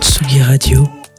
Tsugi Radio.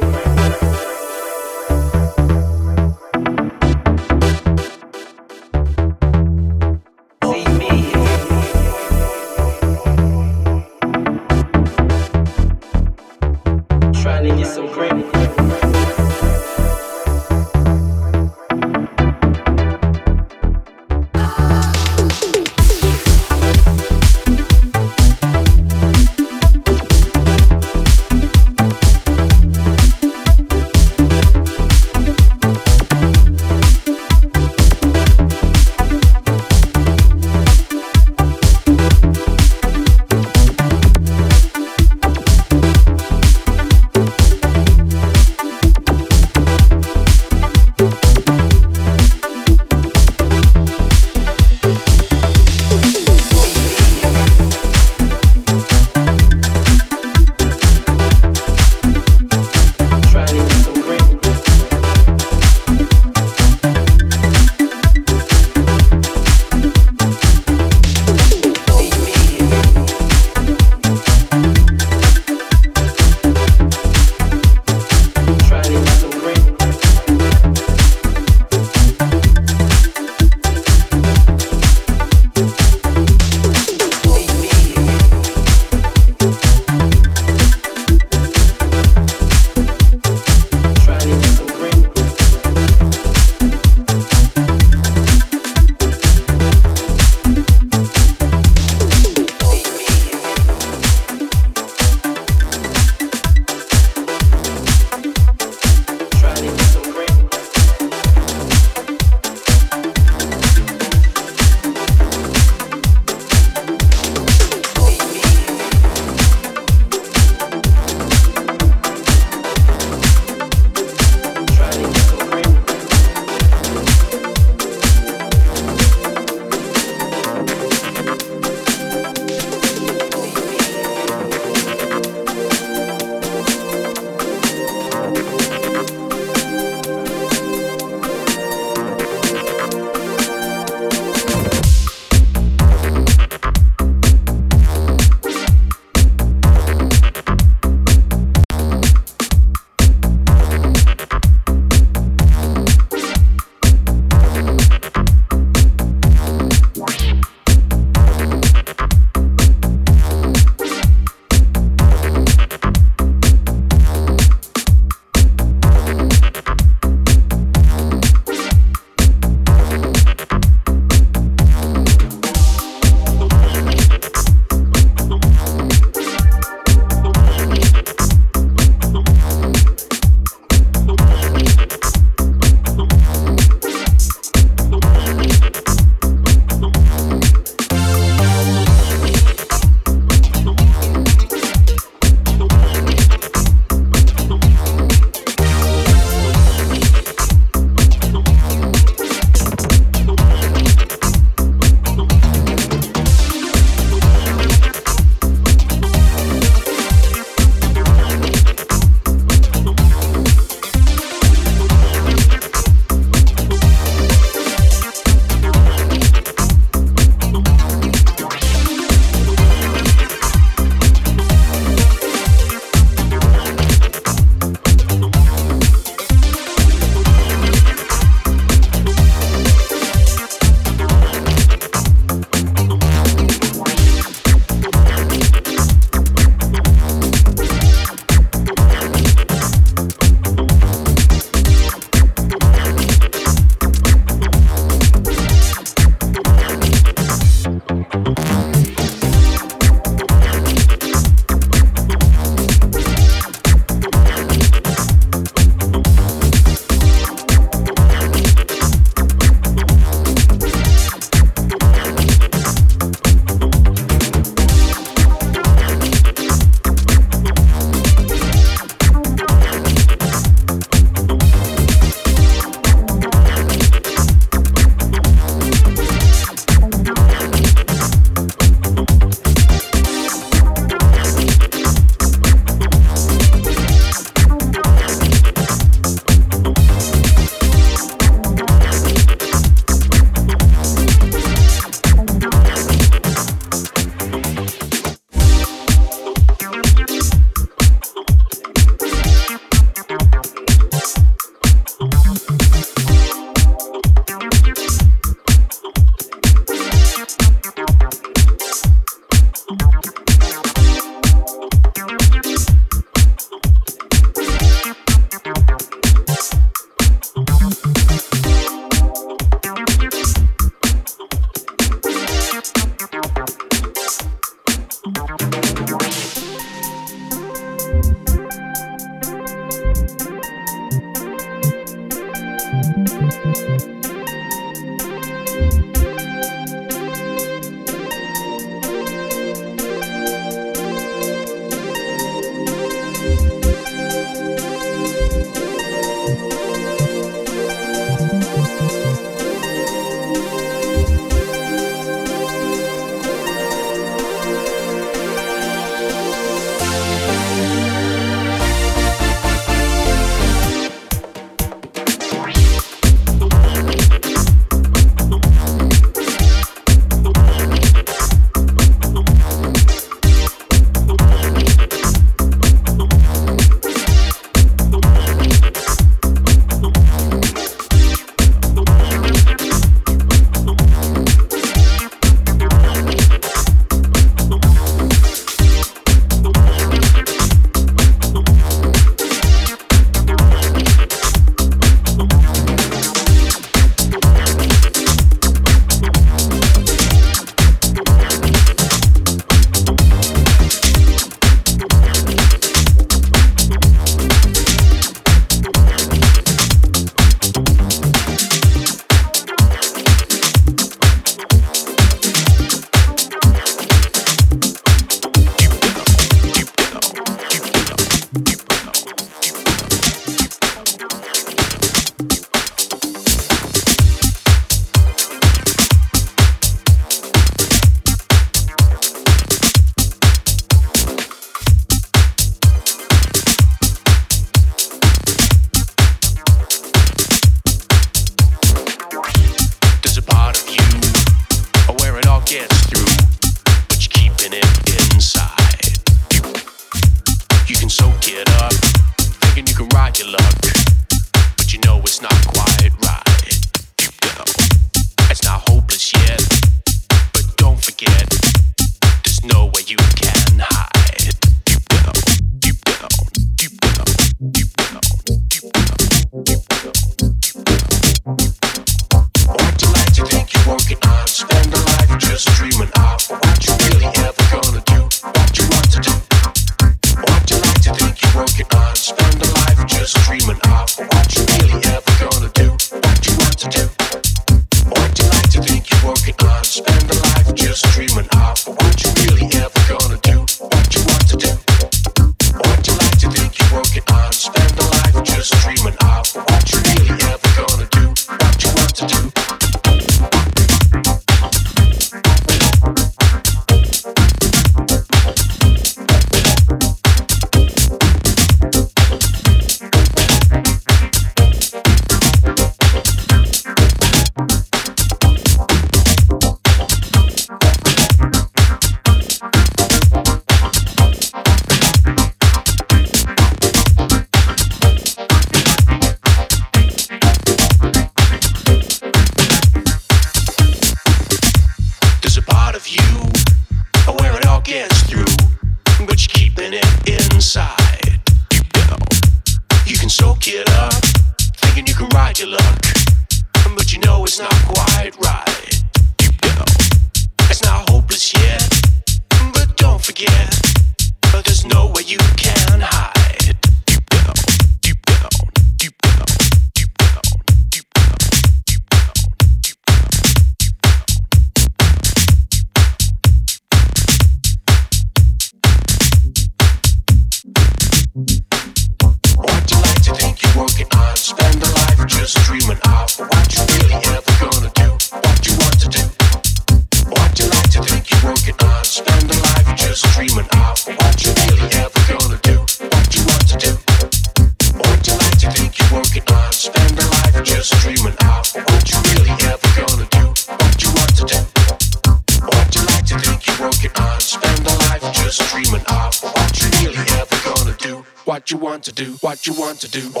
to do.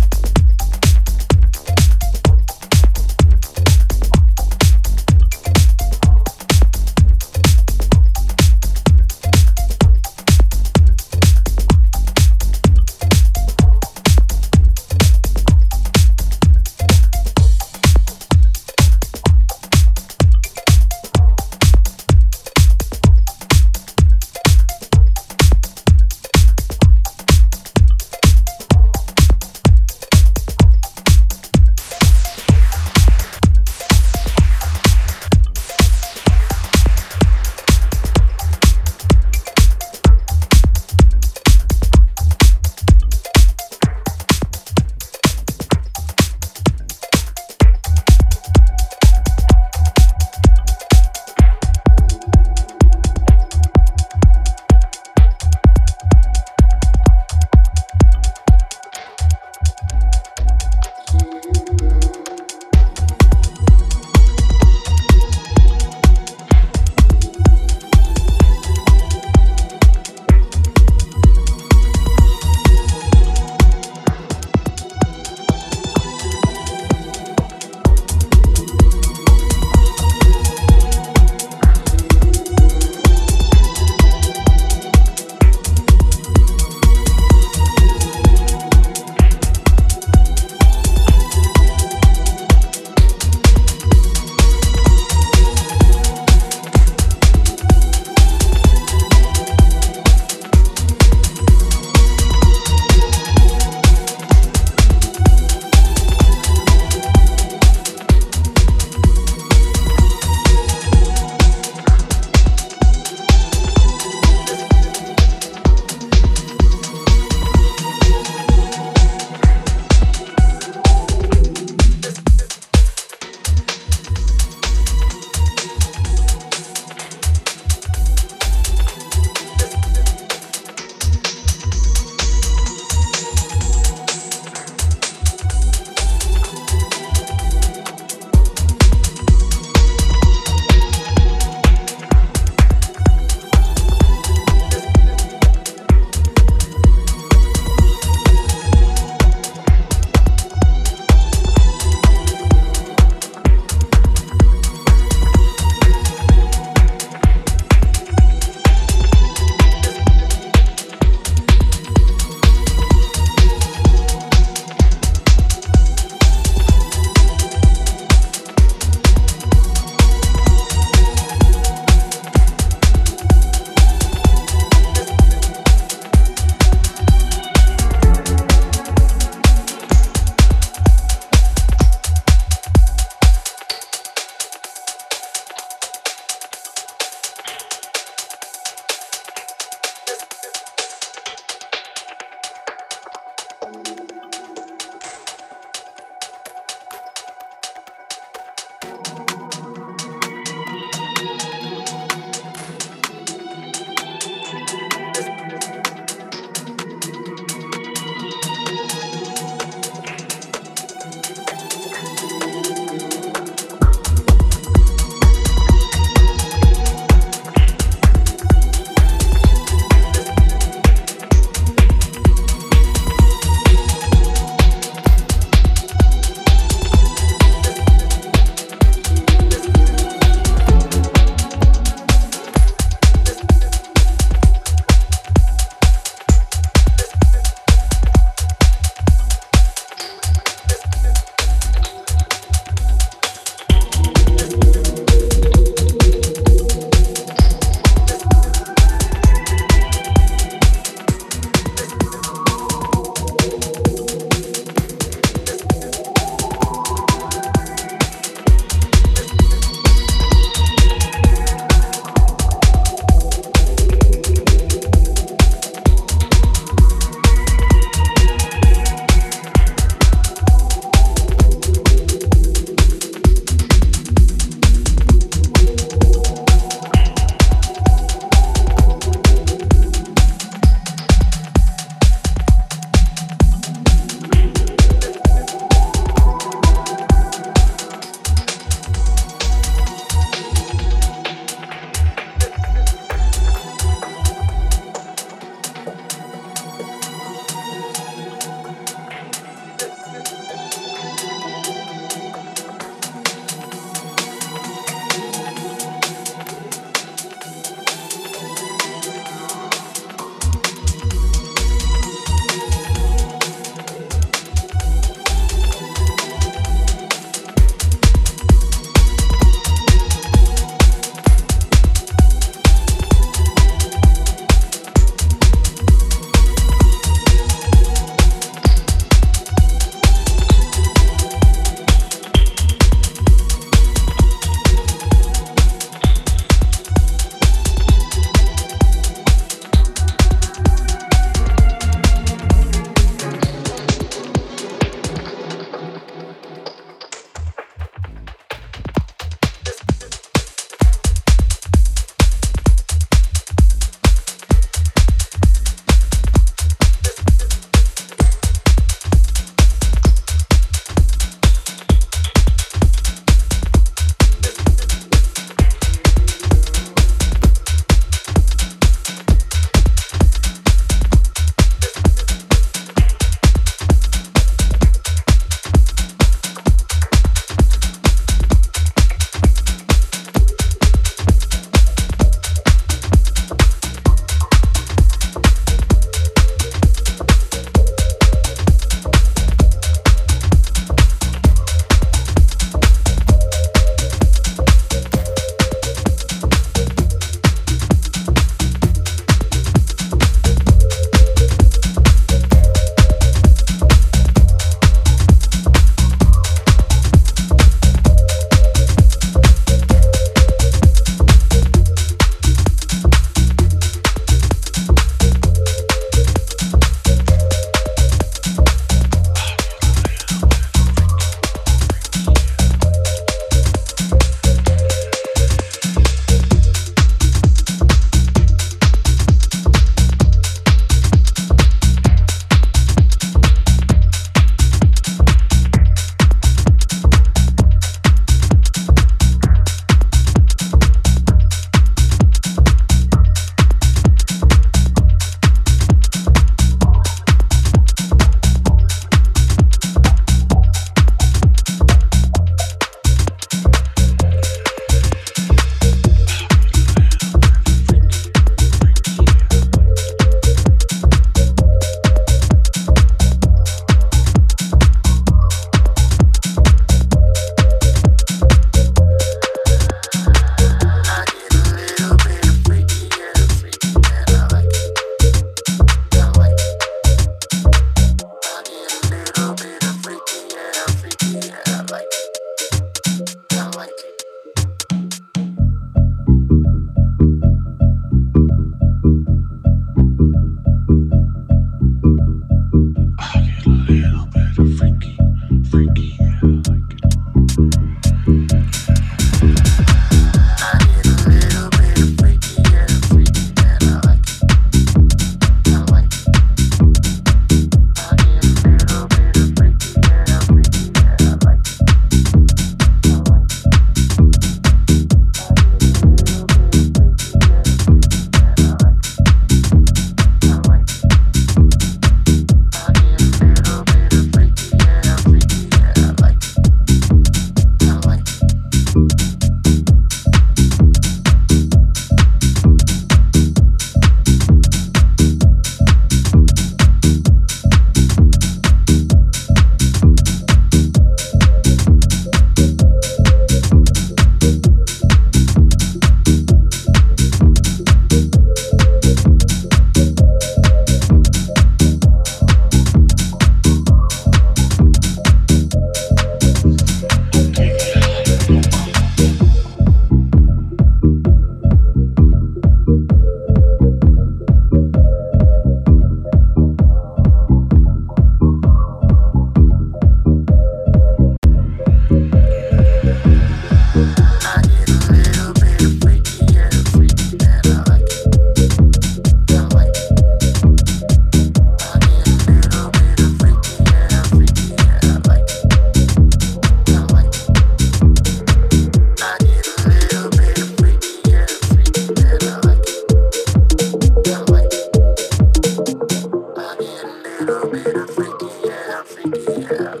up, I'm freaky, and I'm freaky, yeah.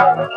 Thank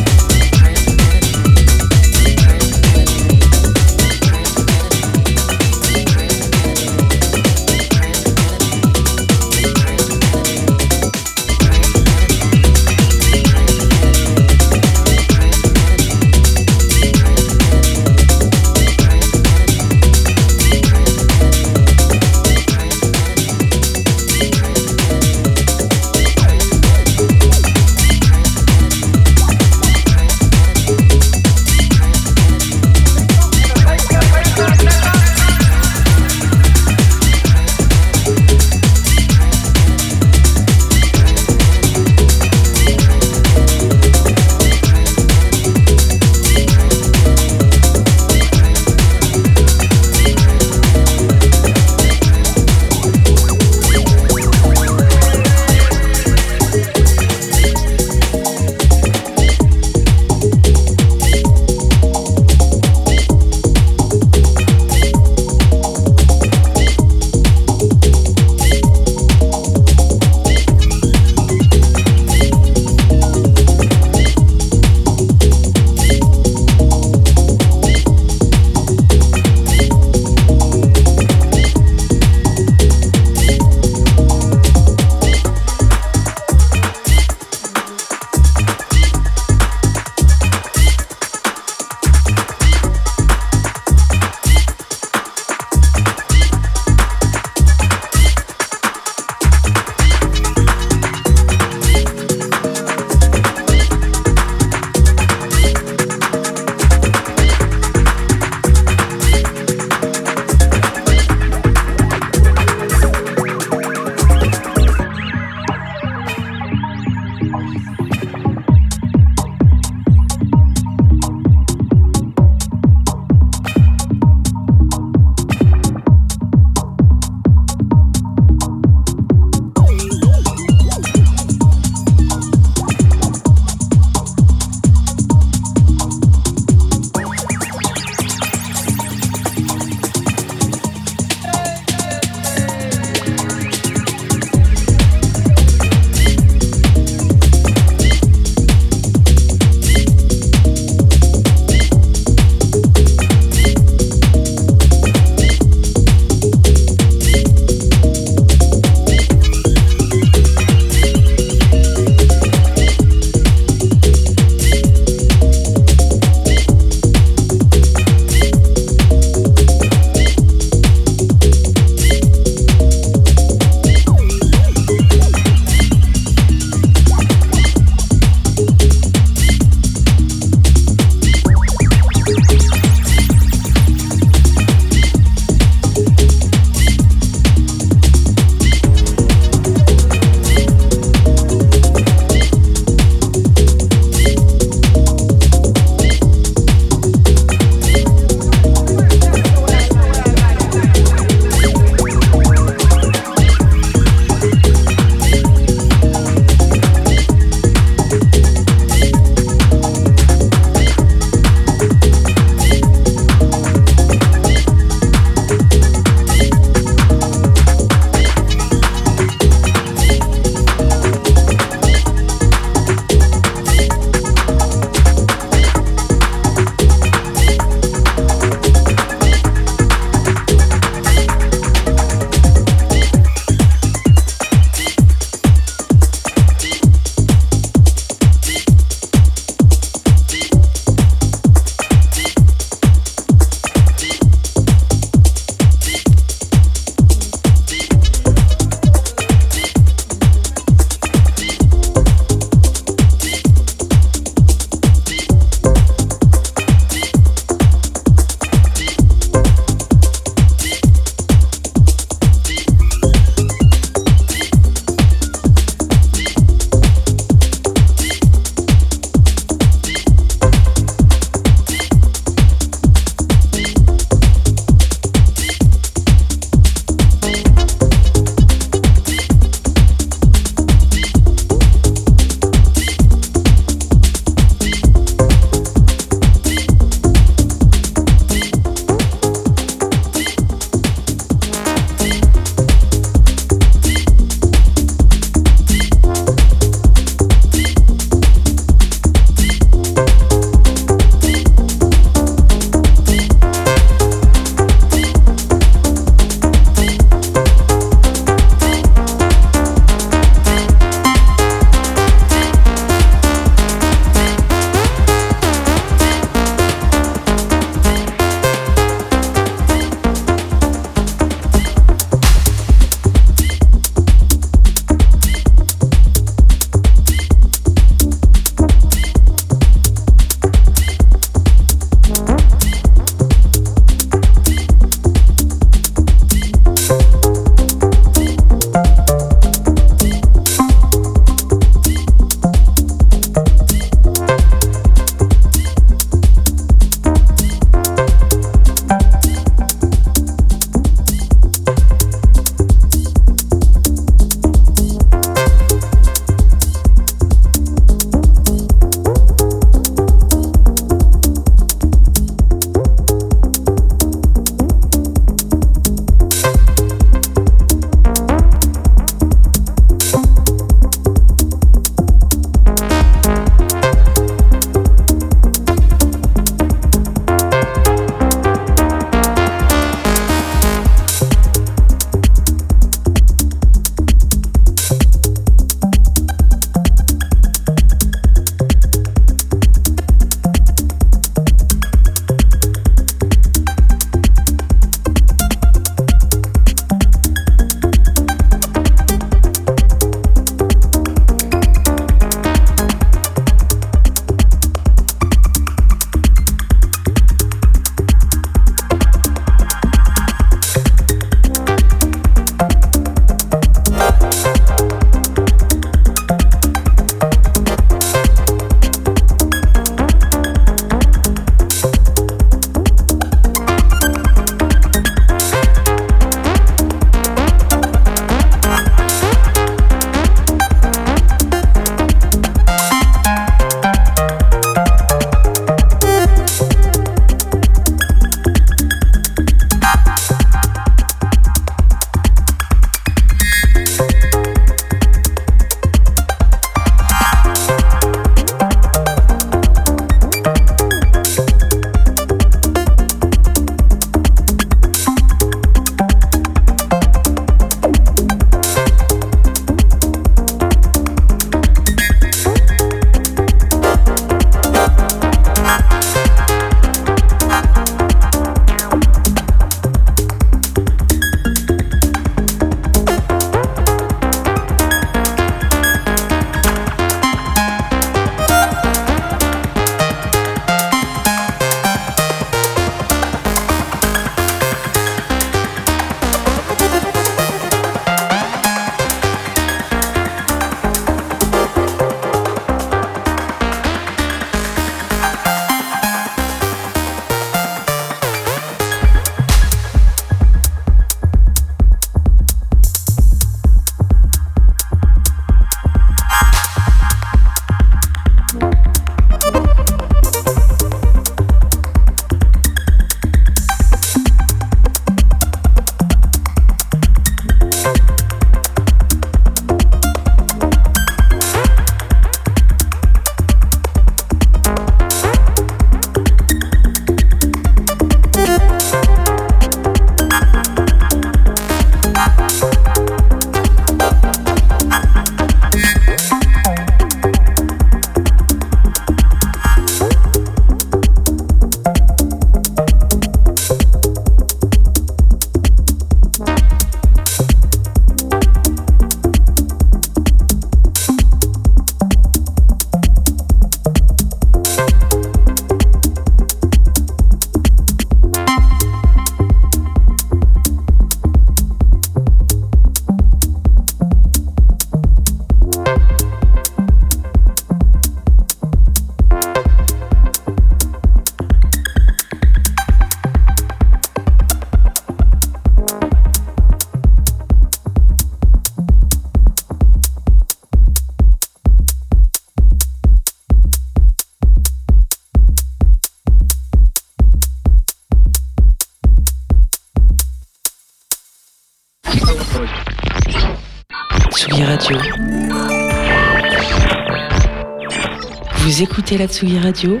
écoutez la Tsugi Radio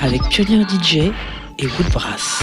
avec Pionnier DJ et Woodbrass.